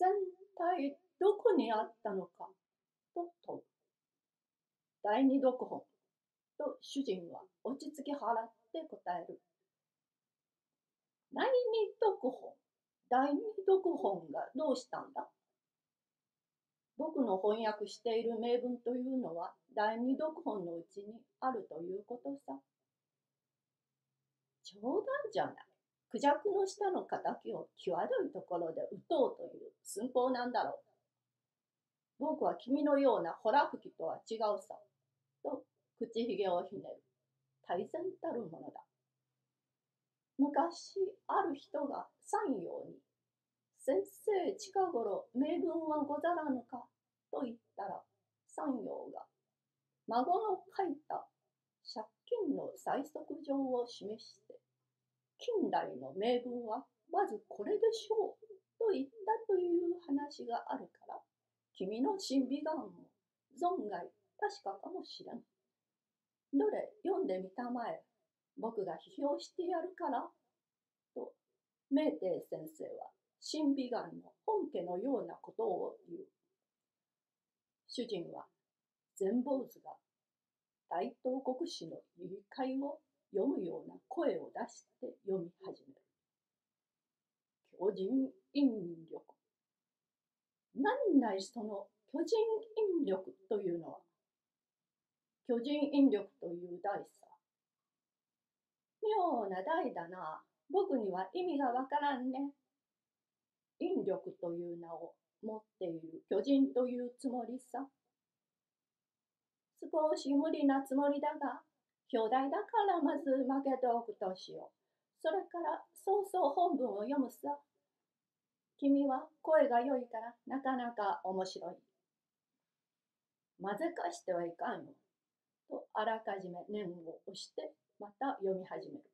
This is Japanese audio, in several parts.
全体どこにあったのか？と問う。第二読本と主人は落ち着き払って答える。第二読本、第二読本がどうしたんだ？僕の翻訳している名文というのは第二読本のうちにあるということさ。冗談じゃない。クジャクの下の敵を際どいところで撃とうという寸法なんだろう。僕は君のようなほら吹きとは違うさ。と口ひげをひねる。大然たるものだ。昔ある人が三陽に先生近頃名分はござらぬかと言ったら三陽が孫の書いた借金の催促状を示して近代の名文はまずこれでしょうと言ったという話があるから君の審美眼も存外確かかもしれん。どれ読んでみたまえ僕が批評してやるからと明帝先生は神美眼の本家のようなことを言う。主人は全坊主が大東国史の言い換えを読むような声を出して読み始める。巨人引力。何ないその巨人引力というのは、巨人引力という大さ。妙な大だな。僕には意味がわからんね。引力という名を持っている巨人というつもりさ。少し無理なつもりだが、兄弟だからまず負けておくとしよう。それから早々本文を読むさ。君は声が良いからなかなか面白い。混ぜかしてはいかんよ。とあらかじめ念を押してまた読み始める。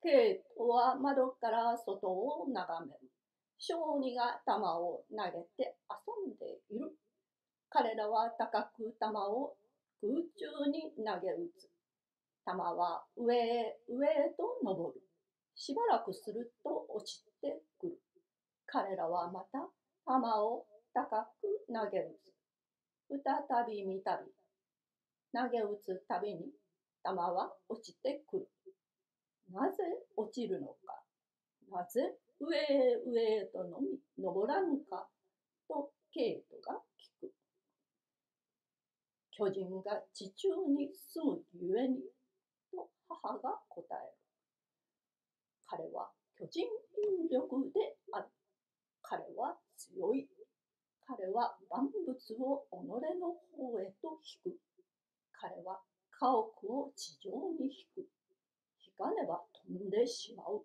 ケイトは窓から外を眺める。小児が玉を投げて遊んでいる。彼らは高く玉を空中に投げ打つ。玉は上へ上へと登る。しばらくすると落ちてくる。彼らはまた玉を高く投げ打つ。再び見たび。投げ打つたびに玉は落ちてくる。なぜ落ちるのか、なぜ上へ上へとのみ登らぬかとケイトが聞く。巨人が地中に住むゆえにと母が答える。彼は巨人引力である。彼は強い。彼は万物を己の方へと引く。彼は家屋を地上に引く。引かねば飛んでしまう。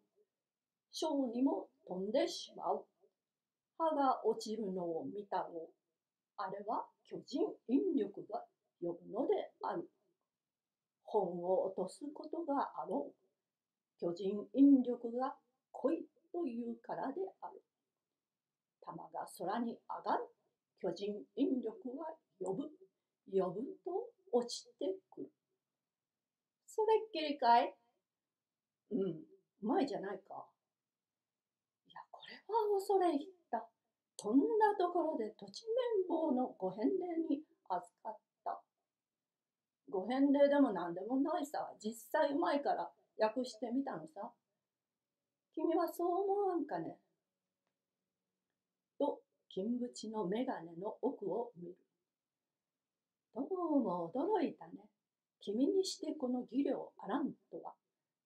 小にも飛んでしまう。歯が落ちるのを見たろう。あれは巨人引力が呼ぶのである。本を落とすことがあろう。巨人引力が来いというからである。玉が空に上がる。巨人引力は呼ぶ。呼ぶと落ちてくる。それっきりかい？うん、うまいじゃないか。いや、これは恐れ入った。飛んだところで土地綿棒のご返礼に預かった。ご返礼でも何でもないさ。実際うまいから訳してみたのさ。君はそう思わんかね。と、金縁の眼鏡の奥を見る。どうも驚いたね。君にしてこの技量あらんとは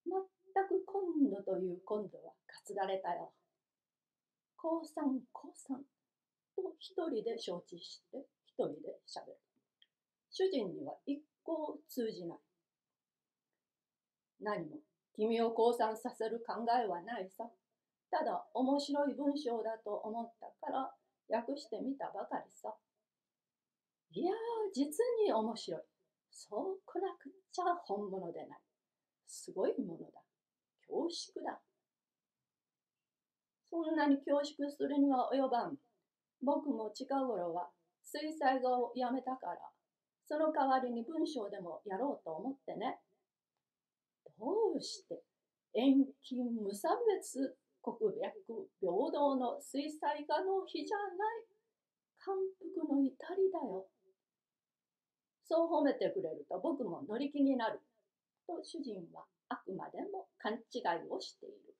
全。く今度という今度は担がれたよ。降参降参と一人で承知して一人で喋る。主人には一向通じない。何も君を降参させる考えはないさ。ただ面白い文章だと思ったから訳してみたばかりさ。いやー、実に面白い。そうこなくちゃ本物でない。すごいものだ。恐縮だ。そんなに恐縮するには及ばん。僕も近頃は水彩画をやめたから、その代わりに文章でもやろうと思ってね。どうして遠近無差別国別平等の水彩画の日じゃない。感服の至りだよ。そう褒めてくれると僕も乗り気になる。と主人はあくまでも勘違いをしている。